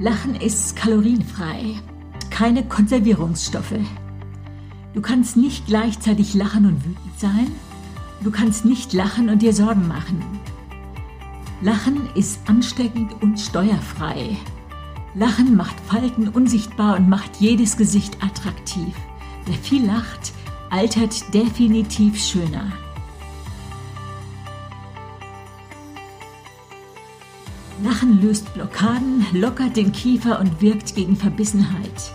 Lachen ist kalorienfrei, keine Konservierungsstoffe. Du kannst nicht gleichzeitig lachen und wütend sein. Du kannst nicht lachen und dir Sorgen machen. Lachen ist ansteckend und steuerfrei. Lachen macht Falten unsichtbar und macht jedes Gesicht attraktiv. Wer viel lacht, altert definitiv schöner. Lachen löst Blockaden, lockert den Kiefer und wirkt gegen Verbissenheit.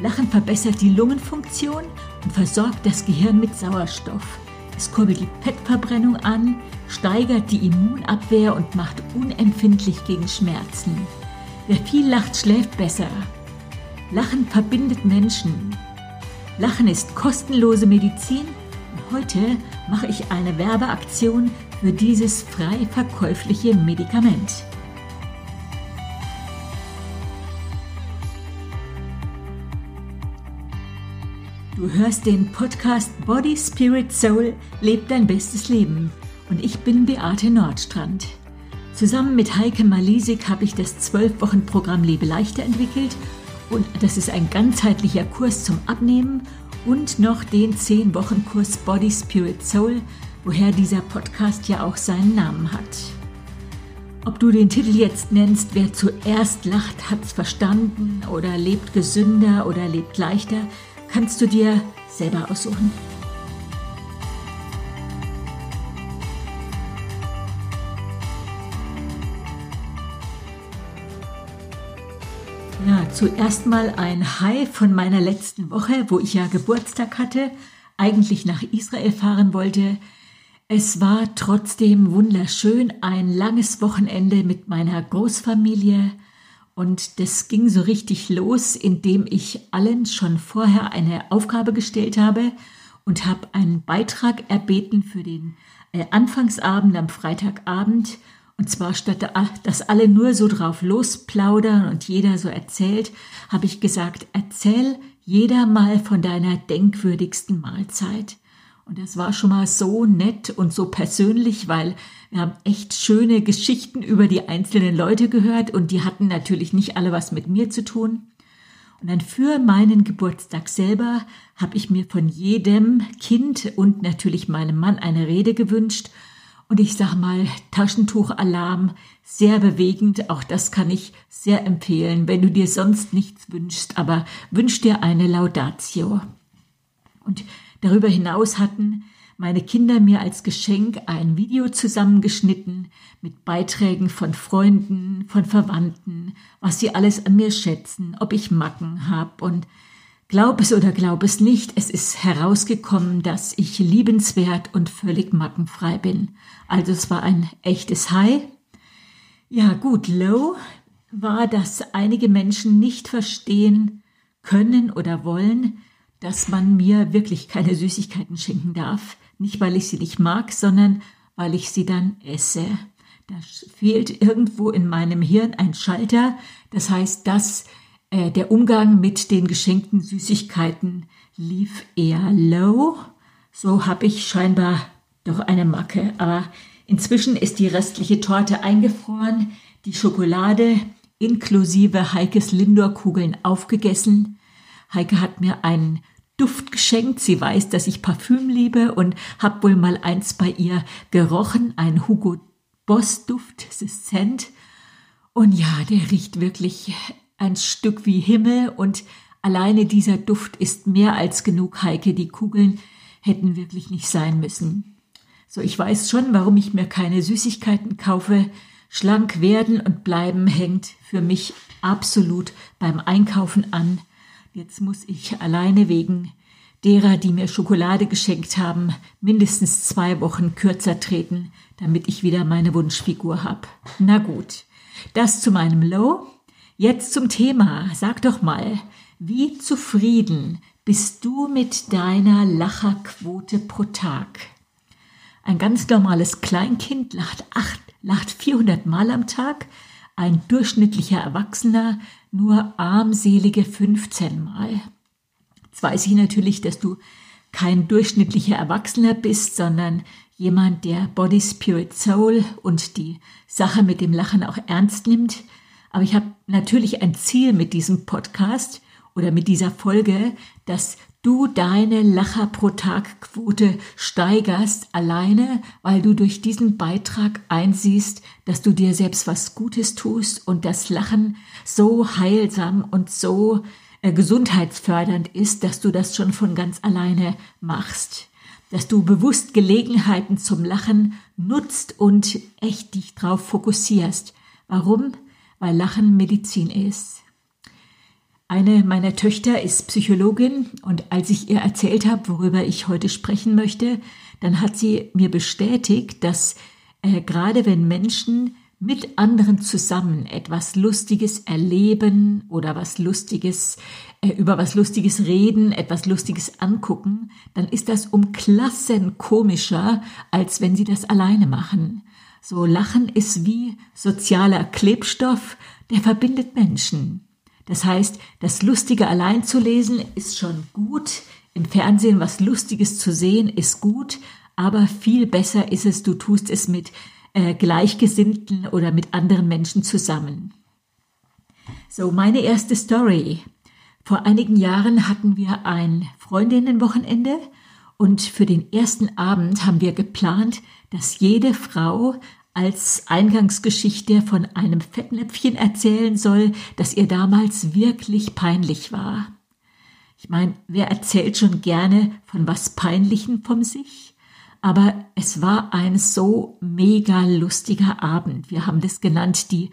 Lachen verbessert die Lungenfunktion und versorgt das Gehirn mit Sauerstoff. Es kurbelt die Fettverbrennung an, steigert die Immunabwehr und macht unempfindlich gegen Schmerzen. Wer viel lacht, schläft besser. Lachen verbindet Menschen. Lachen ist kostenlose Medizin und heute mache ich eine Werbeaktion für dieses frei verkäufliche Medikament. Du hörst den Podcast Body, Spirit, Soul, lebt dein bestes Leben. Und ich bin Beate Nordstrand. Zusammen mit Heike Malisik habe ich das 12-Wochen-Programm Lebe leichter entwickelt. Und das ist ein ganzheitlicher Kurs zum Abnehmen und noch den 10-Wochen-Kurs Body, Spirit, Soul, woher dieser Podcast ja auch seinen Namen hat. Ob du den Titel jetzt nennst, wer zuerst lacht, hat's verstanden oder lebt gesünder oder lebt leichter, kannst du dir selber aussuchen. Ja, zuerst mal ein Hi von meiner letzten Woche, wo ich ja Geburtstag hatte, eigentlich nach Israel fahren wollte. Es war trotzdem wunderschön, ein langes Wochenende mit meiner Großfamilie und das ging so richtig los, indem ich allen schon vorher eine Aufgabe gestellt habe und habe einen Beitrag erbeten für den äh, Anfangsabend am Freitagabend. Und zwar statt dass alle nur so drauf losplaudern und jeder so erzählt, habe ich gesagt, erzähl jeder mal von deiner denkwürdigsten Mahlzeit. Und das war schon mal so nett und so persönlich, weil wir haben echt schöne Geschichten über die einzelnen Leute gehört und die hatten natürlich nicht alle was mit mir zu tun. Und dann für meinen Geburtstag selber habe ich mir von jedem Kind und natürlich meinem Mann eine Rede gewünscht. Und ich sag mal, Taschentuchalarm, sehr bewegend. Auch das kann ich sehr empfehlen, wenn du dir sonst nichts wünschst, aber wünsch dir eine Laudatio. Und Darüber hinaus hatten meine Kinder mir als Geschenk ein Video zusammengeschnitten mit Beiträgen von Freunden, von Verwandten, was sie alles an mir schätzen, ob ich Macken hab und glaub es oder glaub es nicht, es ist herausgekommen, dass ich liebenswert und völlig mackenfrei bin. Also es war ein echtes High. Ja gut, low war, dass einige Menschen nicht verstehen können oder wollen, dass man mir wirklich keine Süßigkeiten schenken darf. Nicht, weil ich sie nicht mag, sondern weil ich sie dann esse. Da fehlt irgendwo in meinem Hirn ein Schalter. Das heißt, dass äh, der Umgang mit den geschenkten Süßigkeiten lief eher low. So habe ich scheinbar doch eine Macke. Aber inzwischen ist die restliche Torte eingefroren, die Schokolade inklusive Heikes Lindor-Kugeln aufgegessen. Heike hat mir einen Duft geschenkt. Sie weiß, dass ich Parfüm liebe und habe wohl mal eins bei ihr gerochen, ein Hugo Boss Duft, es Scent. Und ja, der riecht wirklich ein Stück wie Himmel und alleine dieser Duft ist mehr als genug, Heike. Die Kugeln hätten wirklich nicht sein müssen. So, ich weiß schon, warum ich mir keine Süßigkeiten kaufe. Schlank werden und bleiben hängt für mich absolut beim Einkaufen an Jetzt muss ich alleine wegen derer, die mir Schokolade geschenkt haben, mindestens zwei Wochen kürzer treten, damit ich wieder meine Wunschfigur hab. Na gut, das zu meinem Low. Jetzt zum Thema. Sag doch mal, wie zufrieden bist du mit deiner Lacherquote pro Tag? Ein ganz normales Kleinkind lacht acht, lacht 400 Mal am Tag, ein durchschnittlicher Erwachsener nur armselige 15 Mal. Jetzt weiß ich natürlich, dass du kein durchschnittlicher Erwachsener bist, sondern jemand, der Body, Spirit, Soul und die Sache mit dem Lachen auch ernst nimmt. Aber ich habe natürlich ein Ziel mit diesem Podcast oder mit dieser Folge, dass du deine Lacher pro Tag Quote steigerst alleine, weil du durch diesen Beitrag einsiehst, dass du dir selbst was Gutes tust und das Lachen so heilsam und so äh, gesundheitsfördernd ist, dass du das schon von ganz alleine machst. Dass du bewusst Gelegenheiten zum Lachen nutzt und echt dich drauf fokussierst. Warum? Weil Lachen Medizin ist. Eine meiner Töchter ist Psychologin und als ich ihr erzählt habe, worüber ich heute sprechen möchte, dann hat sie mir bestätigt, dass äh, gerade wenn Menschen mit anderen zusammen etwas Lustiges erleben oder was Lustiges, äh, über was Lustiges reden, etwas Lustiges angucken, dann ist das um Klassen komischer, als wenn sie das alleine machen. So Lachen ist wie sozialer Klebstoff, der verbindet Menschen. Das heißt, das Lustige allein zu lesen ist schon gut, im Fernsehen was Lustiges zu sehen ist gut, aber viel besser ist es, du tust es mit äh, Gleichgesinnten oder mit anderen Menschen zusammen. So, meine erste Story. Vor einigen Jahren hatten wir ein Freundinnenwochenende und für den ersten Abend haben wir geplant, dass jede Frau als Eingangsgeschichte von einem Fettnäpfchen erzählen soll, das ihr damals wirklich peinlich war. Ich meine, wer erzählt schon gerne von was Peinlichen von sich? Aber es war ein so mega lustiger Abend. Wir haben das genannt die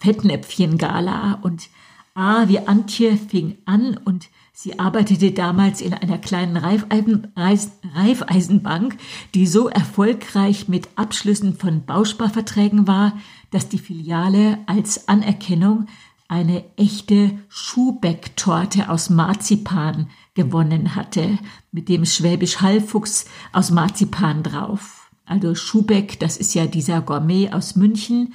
Fettnäpfchen-Gala. Und ah, wie Antje fing an und sie arbeitete damals in einer kleinen Reifeisenbank, die so erfolgreich mit Abschlüssen von Bausparverträgen war, dass die Filiale als Anerkennung eine echte Schuhbeck-Torte aus Marzipan gewonnen hatte, mit dem Schwäbisch Hallfuchs aus Marzipan drauf. Also Schubeck, das ist ja dieser Gourmet aus München.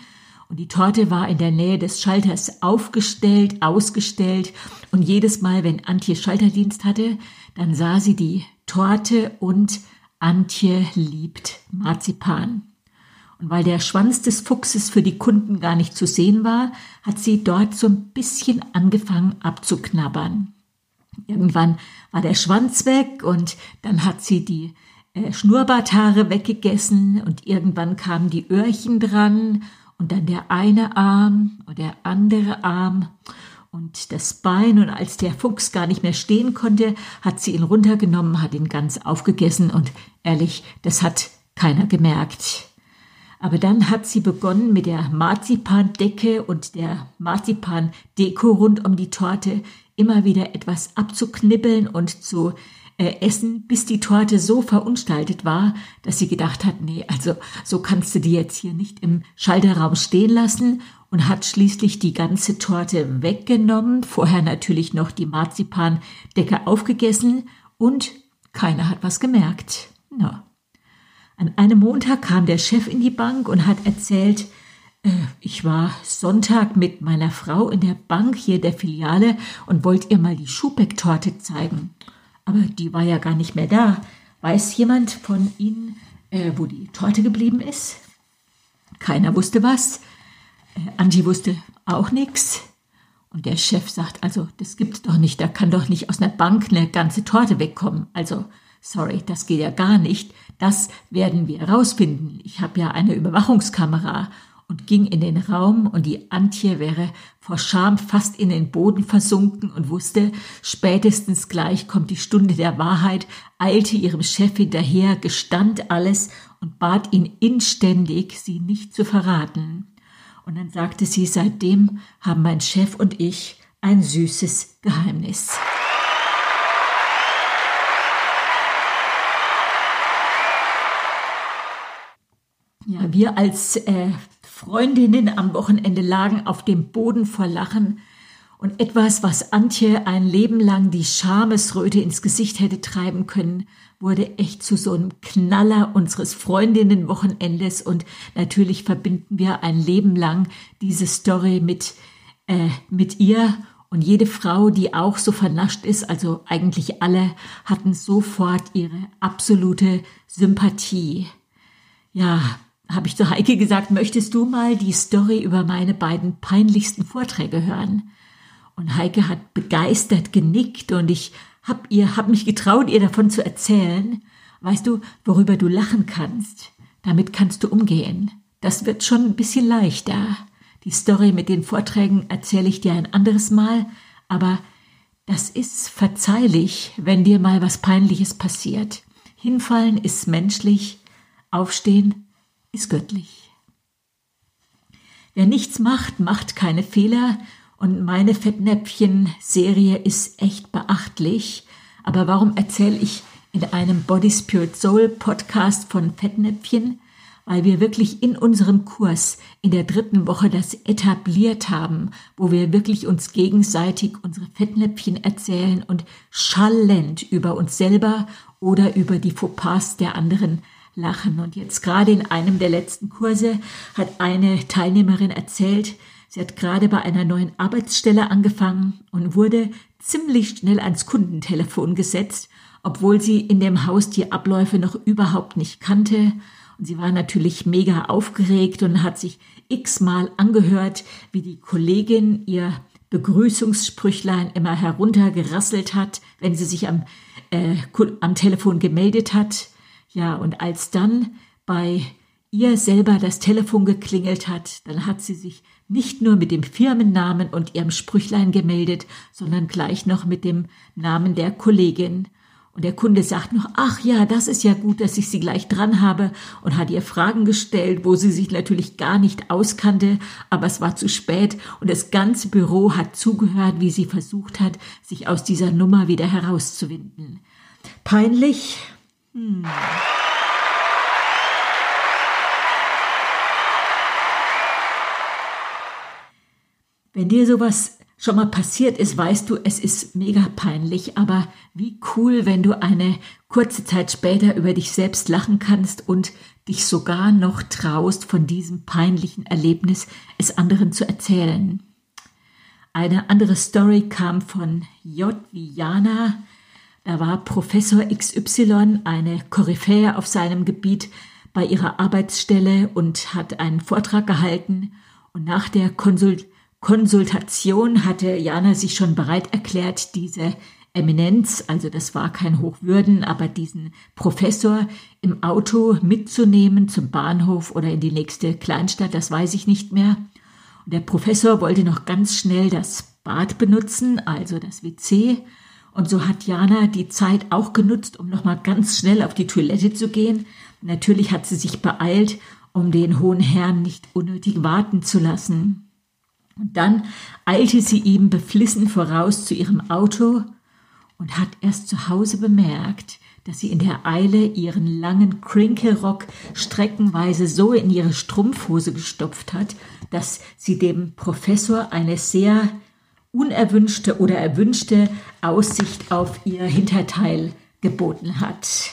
Und die Torte war in der Nähe des Schalters aufgestellt, ausgestellt. Und jedes Mal, wenn Antje Schalterdienst hatte, dann sah sie die Torte und Antje liebt Marzipan. Und weil der Schwanz des Fuchses für die Kunden gar nicht zu sehen war, hat sie dort so ein bisschen angefangen abzuknabbern. Irgendwann war der Schwanz weg und dann hat sie die äh, Schnurrbarthaare weggegessen und irgendwann kamen die Öhrchen dran und dann der eine Arm und der andere Arm. Und das Bein. Und als der Fuchs gar nicht mehr stehen konnte, hat sie ihn runtergenommen, hat ihn ganz aufgegessen. Und ehrlich, das hat keiner gemerkt. Aber dann hat sie begonnen mit der Marzipandecke und der Marzipandeko rund um die Torte immer wieder etwas abzuknibbeln und zu äh, essen, bis die Torte so verunstaltet war, dass sie gedacht hat, nee, also so kannst du die jetzt hier nicht im Schalterraum stehen lassen und hat schließlich die ganze Torte weggenommen, vorher natürlich noch die Marzipandecke aufgegessen und keiner hat was gemerkt. No. An einem Montag kam der Chef in die Bank und hat erzählt, äh, ich war Sonntag mit meiner Frau in der Bank hier der Filiale und wollte ihr mal die Schubeck-Torte zeigen. Aber die war ja gar nicht mehr da. Weiß jemand von Ihnen, äh, wo die Torte geblieben ist? Keiner wusste was. Äh, Angie wusste auch nichts. Und der Chef sagt, also, das gibt's doch nicht. Da kann doch nicht aus einer Bank eine ganze Torte wegkommen. Also, sorry, das geht ja gar nicht. Das werden wir herausfinden. Ich habe ja eine Überwachungskamera und ging in den Raum und die Antje wäre vor Scham fast in den Boden versunken und wusste, spätestens gleich kommt die Stunde der Wahrheit, eilte ihrem Chef hinterher, gestand alles und bat ihn inständig, sie nicht zu verraten. Und dann sagte sie, seitdem haben mein Chef und ich ein süßes Geheimnis. Ja, wir als äh, Freundinnen am Wochenende lagen auf dem Boden vor Lachen und etwas, was Antje ein Leben lang die Schamesröte ins Gesicht hätte treiben können, wurde echt zu so einem Knaller unseres Freundinnenwochenendes und natürlich verbinden wir ein Leben lang diese Story mit, äh, mit ihr und jede Frau, die auch so vernascht ist, also eigentlich alle, hatten sofort ihre absolute Sympathie. Ja, habe ich zu Heike gesagt, möchtest du mal die Story über meine beiden peinlichsten Vorträge hören? Und Heike hat begeistert genickt und ich hab ihr, hab mich getraut, ihr davon zu erzählen. Weißt du, worüber du lachen kannst? Damit kannst du umgehen. Das wird schon ein bisschen leichter. Die Story mit den Vorträgen erzähle ich dir ein anderes Mal, aber das ist verzeihlich, wenn dir mal was Peinliches passiert. Hinfallen ist menschlich, aufstehen ist göttlich. Wer nichts macht, macht keine Fehler und meine Fettnäpfchen-Serie ist echt beachtlich. Aber warum erzähle ich in einem Body Spirit Soul Podcast von Fettnäpfchen? Weil wir wirklich in unserem Kurs in der dritten Woche das etabliert haben, wo wir wirklich uns gegenseitig unsere Fettnäpfchen erzählen und schallend über uns selber oder über die Fauxpas der anderen lachen. Und jetzt gerade in einem der letzten Kurse hat eine Teilnehmerin erzählt, Sie hat gerade bei einer neuen Arbeitsstelle angefangen und wurde ziemlich schnell ans Kundentelefon gesetzt, obwohl sie in dem Haus die Abläufe noch überhaupt nicht kannte. Und sie war natürlich mega aufgeregt und hat sich x-mal angehört, wie die Kollegin ihr Begrüßungssprüchlein immer heruntergerasselt hat, wenn sie sich am, äh, am Telefon gemeldet hat. Ja, und als dann bei ihr selber das Telefon geklingelt hat, dann hat sie sich nicht nur mit dem Firmennamen und ihrem Sprüchlein gemeldet, sondern gleich noch mit dem Namen der Kollegin. Und der Kunde sagt noch, ach ja, das ist ja gut, dass ich Sie gleich dran habe und hat ihr Fragen gestellt, wo sie sich natürlich gar nicht auskannte, aber es war zu spät und das ganze Büro hat zugehört, wie sie versucht hat, sich aus dieser Nummer wieder herauszuwinden. Peinlich? Hm. Wenn dir sowas schon mal passiert ist, weißt du, es ist mega peinlich, aber wie cool, wenn du eine kurze Zeit später über dich selbst lachen kannst und dich sogar noch traust, von diesem peinlichen Erlebnis es anderen zu erzählen. Eine andere Story kam von J. wie Da war Professor XY, eine Koryphäe auf seinem Gebiet, bei ihrer Arbeitsstelle und hat einen Vortrag gehalten. Und nach der Konsultation Konsultation hatte Jana sich schon bereit erklärt, diese Eminenz, also das war kein Hochwürden, aber diesen Professor im Auto mitzunehmen zum Bahnhof oder in die nächste Kleinstadt, das weiß ich nicht mehr. Und der Professor wollte noch ganz schnell das Bad benutzen, also das WC. Und so hat Jana die Zeit auch genutzt, um nochmal ganz schnell auf die Toilette zu gehen. Natürlich hat sie sich beeilt, um den hohen Herrn nicht unnötig warten zu lassen. Und dann eilte sie ihm beflissen voraus zu ihrem Auto und hat erst zu Hause bemerkt, dass sie in der Eile ihren langen Krinkelrock streckenweise so in ihre Strumpfhose gestopft hat, dass sie dem Professor eine sehr unerwünschte oder erwünschte Aussicht auf ihr Hinterteil geboten hat.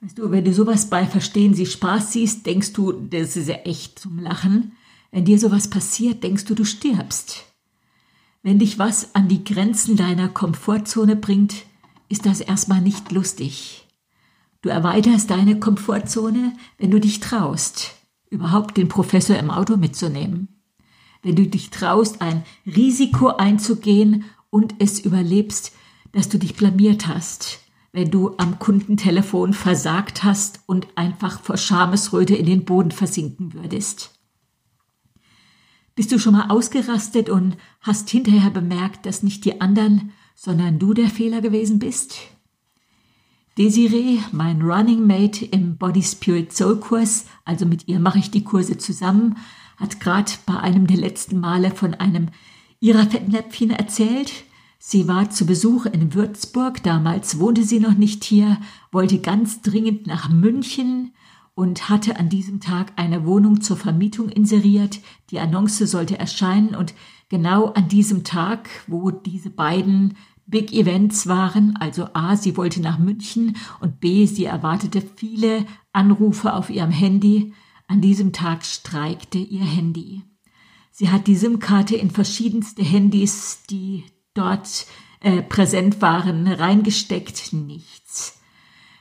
Weißt du, wenn du sowas bei Verstehen Sie Spaß siehst, denkst du, das ist ja echt zum Lachen. Wenn dir sowas passiert, denkst du, du stirbst. Wenn dich was an die Grenzen deiner Komfortzone bringt, ist das erstmal nicht lustig. Du erweiterst deine Komfortzone, wenn du dich traust, überhaupt den Professor im Auto mitzunehmen. Wenn du dich traust, ein Risiko einzugehen und es überlebst, dass du dich blamiert hast, wenn du am Kundentelefon versagt hast und einfach vor Schamesröte in den Boden versinken würdest. Bist du schon mal ausgerastet und hast hinterher bemerkt, dass nicht die anderen, sondern du der Fehler gewesen bist? Desiree, mein Running Mate im Body Spirit Soul Kurs, also mit ihr mache ich die Kurse zusammen, hat gerade bei einem der letzten Male von einem ihrer Fettnäpfchen erzählt, Sie war zu Besuch in Würzburg, damals wohnte sie noch nicht hier, wollte ganz dringend nach München und hatte an diesem Tag eine Wohnung zur Vermietung inseriert. Die Annonce sollte erscheinen und genau an diesem Tag, wo diese beiden Big Events waren, also A, sie wollte nach München und B, sie erwartete viele Anrufe auf ihrem Handy, an diesem Tag streikte ihr Handy. Sie hat die SIM-Karte in verschiedenste Handys, die dort äh, präsent waren, reingesteckt, nichts.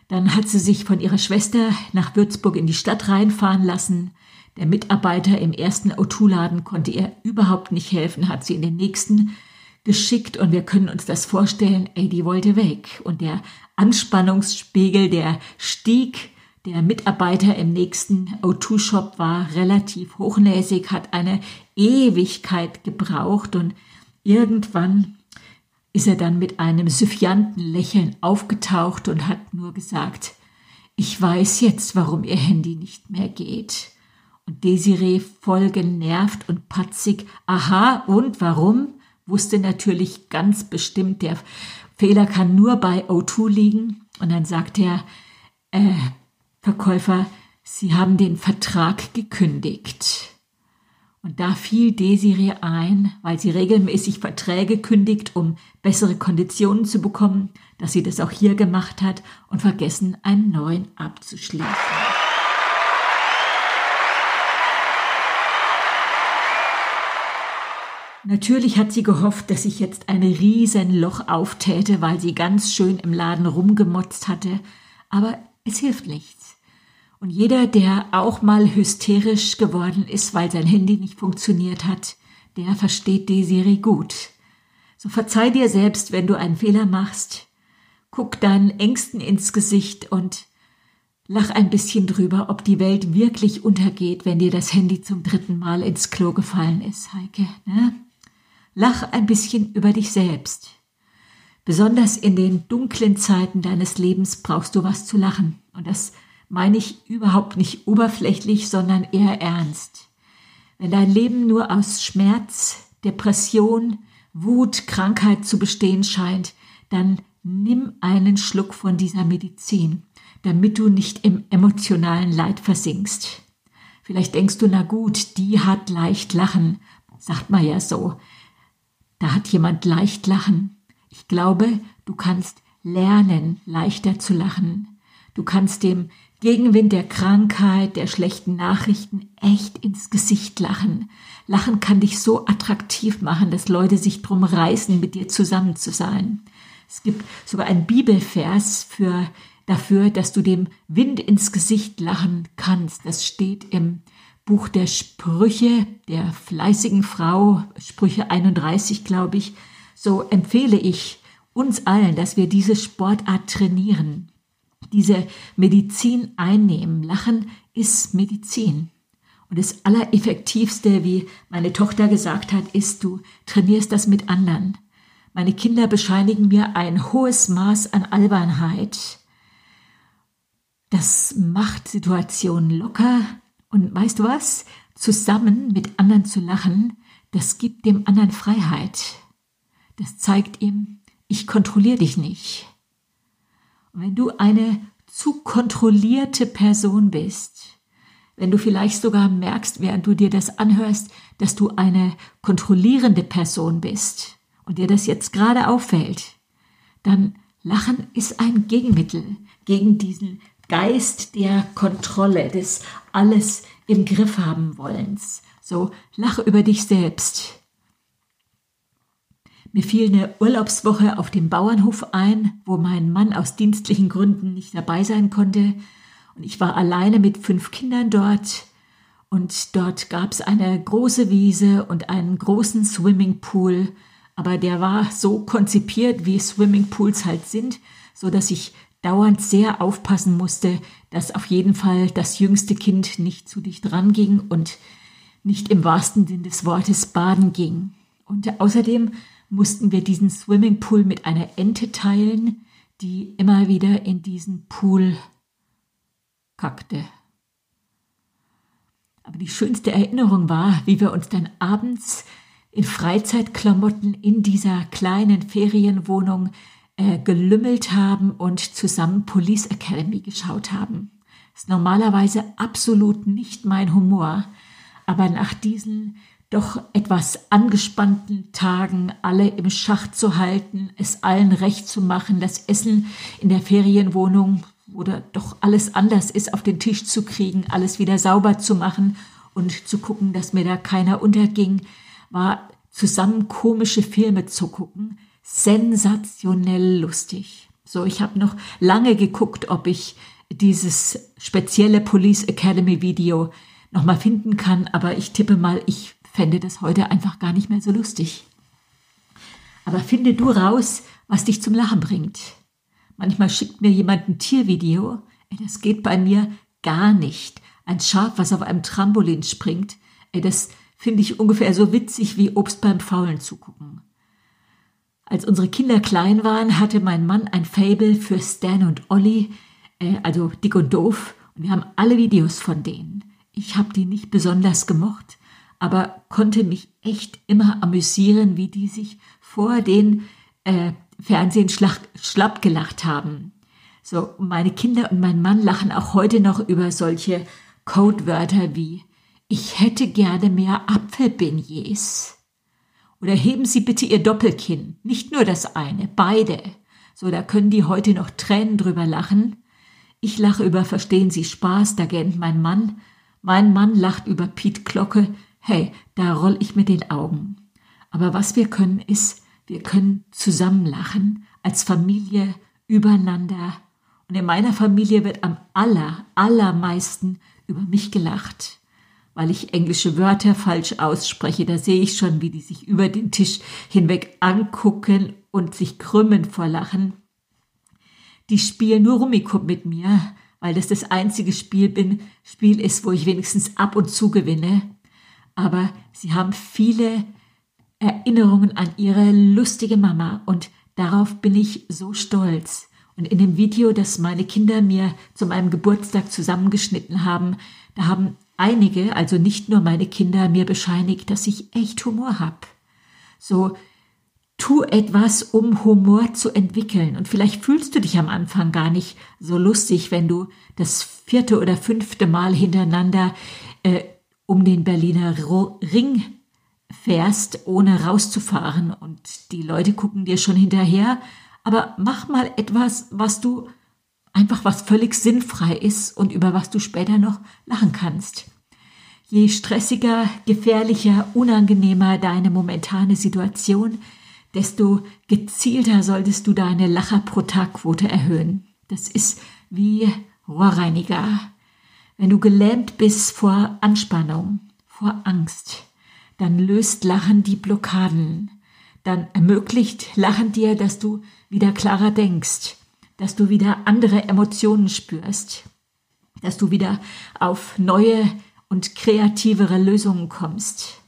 Dann hat sie sich von ihrer Schwester nach Würzburg in die Stadt reinfahren lassen. Der Mitarbeiter im ersten O2-Laden konnte ihr überhaupt nicht helfen, hat sie in den nächsten geschickt und wir können uns das vorstellen, ey, die wollte weg. Und der Anspannungsspiegel, der stieg. Der Mitarbeiter im nächsten O2-Shop war relativ hochnäsig, hat eine Ewigkeit gebraucht und irgendwann ist er dann mit einem suffianten Lächeln aufgetaucht und hat nur gesagt, ich weiß jetzt, warum Ihr Handy nicht mehr geht. Und Desiree voll genervt und patzig, aha, und warum? Wusste natürlich ganz bestimmt, der Fehler kann nur bei O2 liegen. Und dann sagt der äh, Verkäufer, Sie haben den Vertrag gekündigt. Und da fiel Desiree ein, weil sie regelmäßig Verträge kündigt, um bessere Konditionen zu bekommen, dass sie das auch hier gemacht hat und vergessen, einen neuen abzuschließen. Natürlich hat sie gehofft, dass sich jetzt ein Riesenloch auftäte, weil sie ganz schön im Laden rumgemotzt hatte, aber es hilft nichts. Und jeder, der auch mal hysterisch geworden ist, weil sein Handy nicht funktioniert hat, der versteht Desiree gut. So verzeih dir selbst, wenn du einen Fehler machst. Guck deinen Ängsten ins Gesicht und lach ein bisschen drüber, ob die Welt wirklich untergeht, wenn dir das Handy zum dritten Mal ins Klo gefallen ist, Heike. Ne? Lach ein bisschen über dich selbst. Besonders in den dunklen Zeiten deines Lebens brauchst du was zu lachen. Und das meine ich überhaupt nicht oberflächlich, sondern eher ernst. Wenn dein Leben nur aus Schmerz, Depression, Wut, Krankheit zu bestehen scheint, dann nimm einen Schluck von dieser Medizin, damit du nicht im emotionalen Leid versinkst. Vielleicht denkst du, na gut, die hat leicht lachen, sagt man ja so. Da hat jemand leicht lachen. Ich glaube, du kannst lernen, leichter zu lachen. Du kannst dem Gegenwind der Krankheit, der schlechten Nachrichten echt ins Gesicht lachen. Lachen kann dich so attraktiv machen, dass Leute sich drum reißen, mit dir zusammen zu sein. Es gibt sogar einen Bibelvers für, dafür, dass du dem Wind ins Gesicht lachen kannst. Das steht im Buch der Sprüche der fleißigen Frau, Sprüche 31, glaube ich. So empfehle ich uns allen, dass wir diese Sportart trainieren diese Medizin einnehmen. Lachen ist Medizin. Und das Allereffektivste, wie meine Tochter gesagt hat, ist, du trainierst das mit anderen. Meine Kinder bescheinigen mir ein hohes Maß an Albernheit. Das macht Situationen locker. Und weißt du was? Zusammen mit anderen zu lachen, das gibt dem anderen Freiheit. Das zeigt ihm, ich kontrolliere dich nicht. Und wenn du eine zu kontrollierte Person bist, wenn du vielleicht sogar merkst, während du dir das anhörst, dass du eine kontrollierende Person bist und dir das jetzt gerade auffällt, dann Lachen ist ein Gegenmittel gegen diesen Geist der Kontrolle, des alles im Griff haben wollens. So, lache über dich selbst. Mir fiel eine Urlaubswoche auf dem Bauernhof ein, wo mein Mann aus dienstlichen Gründen nicht dabei sein konnte. Und ich war alleine mit fünf Kindern dort. Und dort gab es eine große Wiese und einen großen Swimmingpool. Aber der war so konzipiert, wie Swimmingpools halt sind, so dass ich dauernd sehr aufpassen musste, dass auf jeden Fall das jüngste Kind nicht zu dicht dran ging und nicht im wahrsten Sinn des Wortes baden ging. Und außerdem mussten wir diesen Swimmingpool mit einer Ente teilen, die immer wieder in diesen Pool kackte. Aber die schönste Erinnerung war, wie wir uns dann abends in Freizeitklamotten in dieser kleinen Ferienwohnung äh, gelümmelt haben und zusammen Police Academy geschaut haben. Ist normalerweise absolut nicht mein Humor, aber nach diesen doch etwas angespannten Tagen alle im Schach zu halten, es allen recht zu machen, das Essen in der Ferienwohnung, oder doch alles anders ist, auf den Tisch zu kriegen, alles wieder sauber zu machen und zu gucken, dass mir da keiner unterging, war zusammen komische Filme zu gucken, sensationell lustig. So, ich habe noch lange geguckt, ob ich dieses spezielle Police Academy Video nochmal finden kann, aber ich tippe mal, ich fände das heute einfach gar nicht mehr so lustig. Aber finde du raus, was dich zum Lachen bringt. Manchmal schickt mir jemand ein Tiervideo. Ey, das geht bei mir gar nicht. Ein Schaf, was auf einem Trampolin springt. Ey, das finde ich ungefähr so witzig wie Obst beim Faulen zugucken. Als unsere Kinder klein waren, hatte mein Mann ein Fable für Stan und Olli, äh, also dick und doof, und wir haben alle Videos von denen. Ich habe die nicht besonders gemocht, aber konnte mich echt immer amüsieren, wie die sich vor den äh, Fernsehen schlapp gelacht haben. So, meine Kinder und mein Mann lachen auch heute noch über solche Codewörter wie ich hätte gerne mehr Apfelbeignets. Oder heben Sie bitte Ihr Doppelkinn, nicht nur das eine, beide. So, da können die heute noch Tränen drüber lachen. Ich lache über Verstehen Sie Spaß, da gähnt mein Mann. Mein Mann lacht über Piet Glocke. Hey, da roll ich mit den Augen. Aber was wir können ist, wir können zusammen lachen, als Familie, übereinander. Und in meiner Familie wird am aller, allermeisten über mich gelacht. Weil ich englische Wörter falsch ausspreche, da sehe ich schon, wie die sich über den Tisch hinweg angucken und sich krümmen vor Lachen. Die spielen nur Rummikub mit mir, weil das das einzige Spiel bin, Spiel ist, wo ich wenigstens ab und zu gewinne. Aber sie haben viele Erinnerungen an ihre lustige Mama und darauf bin ich so stolz. Und in dem Video, das meine Kinder mir zu meinem Geburtstag zusammengeschnitten haben, da haben einige, also nicht nur meine Kinder, mir bescheinigt, dass ich echt Humor hab. So, tu etwas, um Humor zu entwickeln. Und vielleicht fühlst du dich am Anfang gar nicht so lustig, wenn du das vierte oder fünfte Mal hintereinander äh, um den Berliner Ring fährst, ohne rauszufahren und die Leute gucken dir schon hinterher. Aber mach mal etwas, was du einfach was völlig sinnfrei ist und über was du später noch lachen kannst. Je stressiger, gefährlicher, unangenehmer deine momentane Situation, desto gezielter solltest du deine Lacher pro Tag-Quote erhöhen. Das ist wie Rohrreiniger. Wenn du gelähmt bist vor Anspannung, vor Angst, dann löst Lachen die Blockaden. Dann ermöglicht Lachen dir, dass du wieder klarer denkst, dass du wieder andere Emotionen spürst, dass du wieder auf neue und kreativere Lösungen kommst.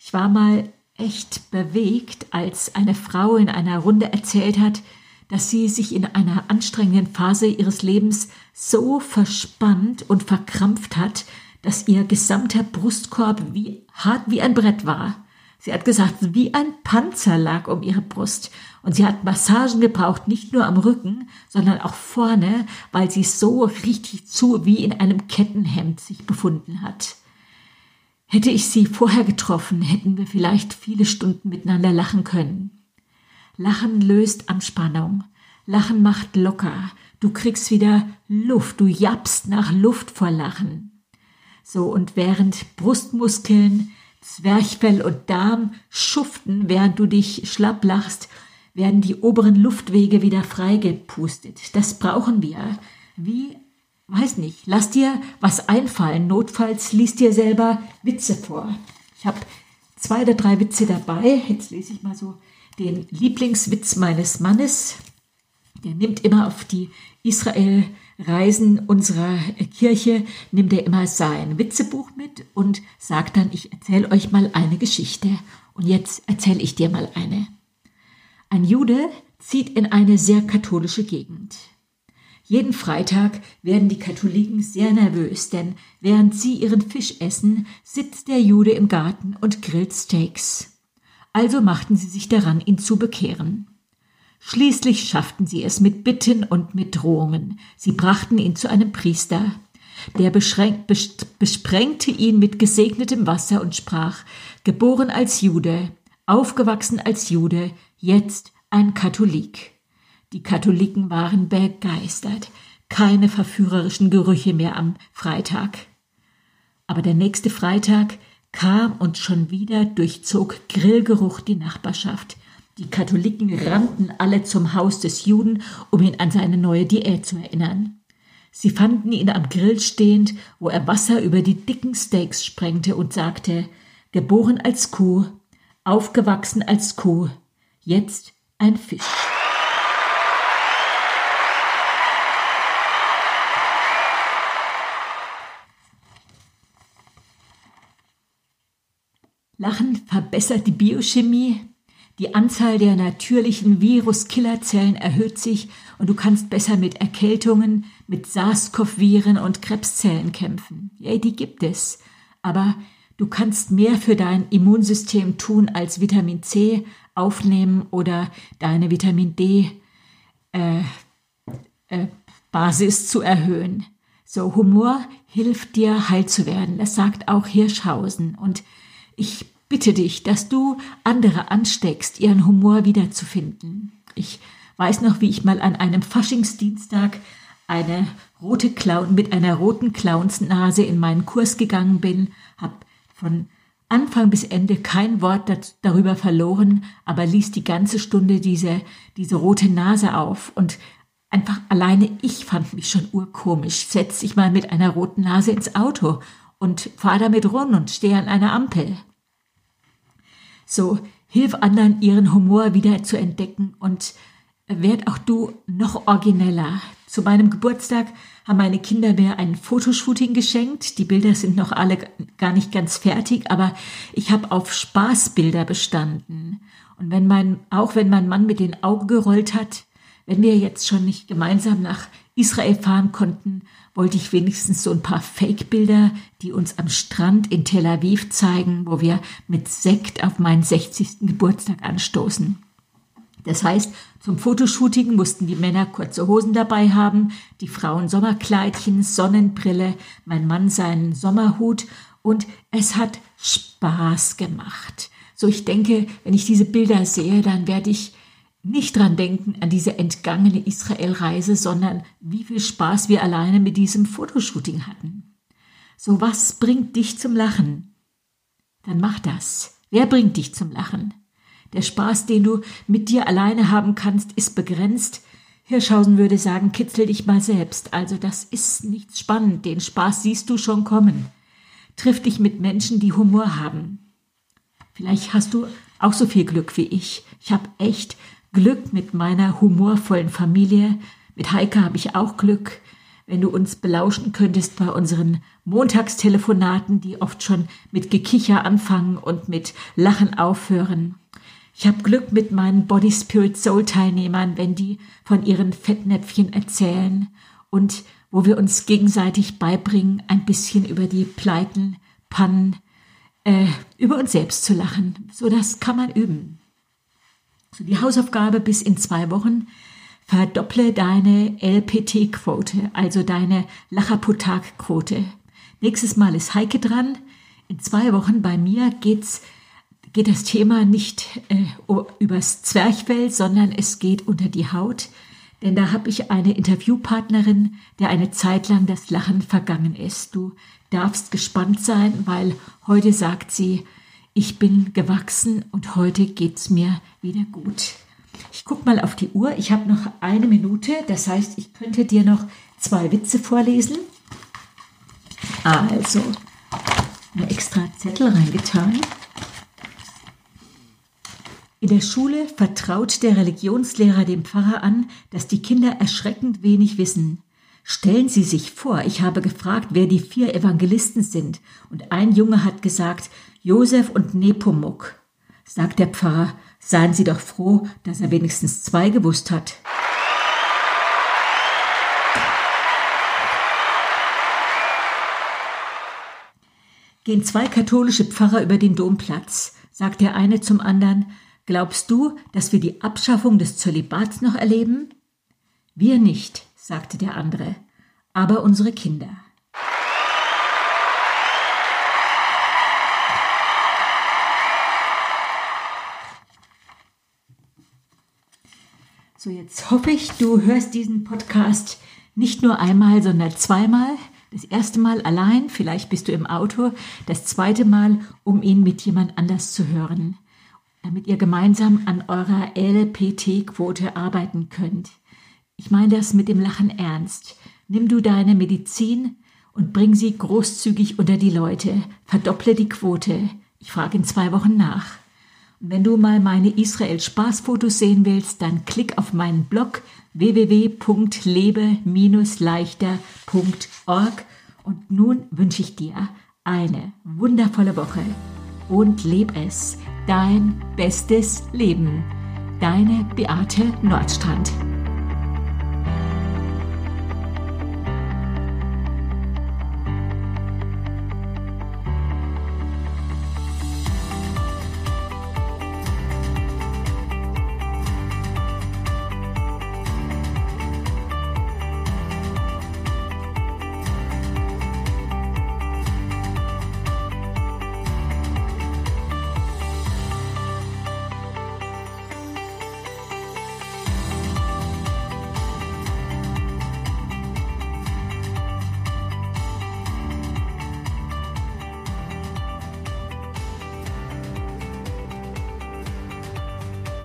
Ich war mal echt bewegt, als eine Frau in einer Runde erzählt hat, dass sie sich in einer anstrengenden Phase ihres Lebens so verspannt und verkrampft hat, dass ihr gesamter Brustkorb wie hart wie ein Brett war. Sie hat gesagt, wie ein Panzer lag um ihre Brust. Und sie hat Massagen gebraucht, nicht nur am Rücken, sondern auch vorne, weil sie so richtig zu wie in einem Kettenhemd sich befunden hat. Hätte ich sie vorher getroffen, hätten wir vielleicht viele Stunden miteinander lachen können. Lachen löst Anspannung. Lachen macht locker. Du kriegst wieder Luft. Du jappst nach Luft vor Lachen. So, und während Brustmuskeln, Zwerchfell und Darm schuften, während du dich schlapp lachst, werden die oberen Luftwege wieder freigepustet. Das brauchen wir. Wie, weiß nicht, lass dir was einfallen. Notfalls liest dir selber Witze vor. Ich habe zwei oder drei Witze dabei. Jetzt lese ich mal so den Lieblingswitz meines Mannes. Der nimmt immer auf die Israel Reisen unserer Kirche nimmt er immer sein Witzebuch mit und sagt dann, ich erzähle euch mal eine Geschichte. Und jetzt erzähle ich dir mal eine. Ein Jude zieht in eine sehr katholische Gegend. Jeden Freitag werden die Katholiken sehr nervös, denn während sie ihren Fisch essen, sitzt der Jude im Garten und grillt Steaks. Also machten sie sich daran, ihn zu bekehren. Schließlich schafften sie es mit Bitten und mit Drohungen. Sie brachten ihn zu einem Priester. Der besprengte ihn mit gesegnetem Wasser und sprach, geboren als Jude, aufgewachsen als Jude, jetzt ein Katholik. Die Katholiken waren begeistert. Keine verführerischen Gerüche mehr am Freitag. Aber der nächste Freitag kam und schon wieder durchzog Grillgeruch die Nachbarschaft. Die Katholiken rannten alle zum Haus des Juden, um ihn an seine neue Diät zu erinnern. Sie fanden ihn am Grill stehend, wo er Wasser über die dicken Steaks sprengte und sagte, geboren als Kuh, aufgewachsen als Kuh, jetzt ein Fisch. Lachen verbessert die Biochemie, die Anzahl der natürlichen Viruskillerzellen erhöht sich und du kannst besser mit Erkältungen, mit SARS-CoV-Viren und Krebszellen kämpfen. Ja, die gibt es. Aber du kannst mehr für dein Immunsystem tun als Vitamin C aufnehmen oder deine Vitamin D äh, äh, Basis zu erhöhen. So, Humor hilft dir heil zu werden. Das sagt auch Hirschhausen. Und ich bitte dich, dass du andere ansteckst, ihren Humor wiederzufinden. Ich weiß noch, wie ich mal an einem Faschingsdienstag eine rote Clown mit einer roten Clownsnase in meinen Kurs gegangen bin, habe von Anfang bis Ende kein Wort darüber verloren, aber ließ die ganze Stunde diese, diese rote Nase auf und einfach alleine ich fand mich schon urkomisch. Setz dich mal mit einer roten Nase ins Auto und fahr damit rum und steh an einer Ampel. So, hilf anderen, ihren Humor wieder zu entdecken und werd auch du noch origineller. Zu meinem Geburtstag haben meine Kinder mir ein Fotoshooting geschenkt. Die Bilder sind noch alle gar nicht ganz fertig, aber ich habe auf Spaßbilder bestanden. Und wenn mein, auch wenn mein Mann mit den Augen gerollt hat, wenn wir jetzt schon nicht gemeinsam nach Israel fahren konnten, wollte ich wenigstens so ein paar Fake-Bilder, die uns am Strand in Tel Aviv zeigen, wo wir mit Sekt auf meinen 60. Geburtstag anstoßen. Das heißt, zum Fotoshooting mussten die Männer kurze Hosen dabei haben, die Frauen Sommerkleidchen, Sonnenbrille, mein Mann seinen Sommerhut und es hat Spaß gemacht. So ich denke, wenn ich diese Bilder sehe, dann werde ich nicht dran denken an diese entgangene Israel-Reise, sondern wie viel Spaß wir alleine mit diesem Fotoshooting hatten. So was bringt dich zum Lachen? Dann mach das. Wer bringt dich zum Lachen? Der Spaß, den du mit dir alleine haben kannst, ist begrenzt. Hirschhausen würde sagen, kitzel dich mal selbst. Also das ist nicht spannend. Den Spaß siehst du schon kommen. Triff dich mit Menschen, die Humor haben. Vielleicht hast du auch so viel Glück wie ich. Ich habe echt Glück mit meiner humorvollen Familie. Mit Heike habe ich auch Glück. Wenn du uns belauschen könntest bei unseren Montagstelefonaten, die oft schon mit Gekicher anfangen und mit Lachen aufhören. Ich habe Glück mit meinen Body Spirit Soul Teilnehmern, wenn die von ihren Fettnäpfchen erzählen und wo wir uns gegenseitig beibringen, ein bisschen über die Pleiten, Pannen, äh, über uns selbst zu lachen. So das kann man üben. Die Hausaufgabe bis in zwei Wochen. Verdopple deine LPT-Quote, also deine Lachaputak-Quote. Nächstes Mal ist Heike dran. In zwei Wochen bei mir geht's, geht das Thema nicht äh, übers Zwerchfell, sondern es geht unter die Haut. Denn da habe ich eine Interviewpartnerin, der eine Zeit lang das Lachen vergangen ist. Du darfst gespannt sein, weil heute sagt sie, ich bin gewachsen und heute geht's mir wieder gut. Ich guck mal auf die Uhr. Ich habe noch eine Minute. Das heißt, ich könnte dir noch zwei Witze vorlesen. Also, eine extra Zettel reingetan. In der Schule vertraut der Religionslehrer dem Pfarrer an, dass die Kinder erschreckend wenig wissen. Stellen Sie sich vor, ich habe gefragt, wer die vier Evangelisten sind, und ein Junge hat gesagt, Josef und Nepomuk. Sagt der Pfarrer, seien Sie doch froh, dass er wenigstens zwei gewusst hat. Gehen zwei katholische Pfarrer über den Domplatz, sagt der eine zum anderen, glaubst du, dass wir die Abschaffung des Zölibats noch erleben? Wir nicht, sagte der andere, aber unsere Kinder. So, jetzt hoffe ich, du hörst diesen Podcast nicht nur einmal, sondern zweimal. Das erste Mal allein, vielleicht bist du im Auto. Das zweite Mal, um ihn mit jemand anders zu hören. damit ihr gemeinsam an eurer LPT-Quote arbeiten könnt. Ich meine das mit dem Lachen ernst. Nimm du deine Medizin und bring sie großzügig unter die Leute. Verdopple die Quote. Ich frage in zwei Wochen nach. Und wenn du mal meine Israel-Spaßfotos sehen willst, dann klick auf meinen Blog www.lebe-leichter.org und nun wünsche ich dir eine wundervolle Woche und leb es, dein bestes Leben. Deine Beate Nordstrand.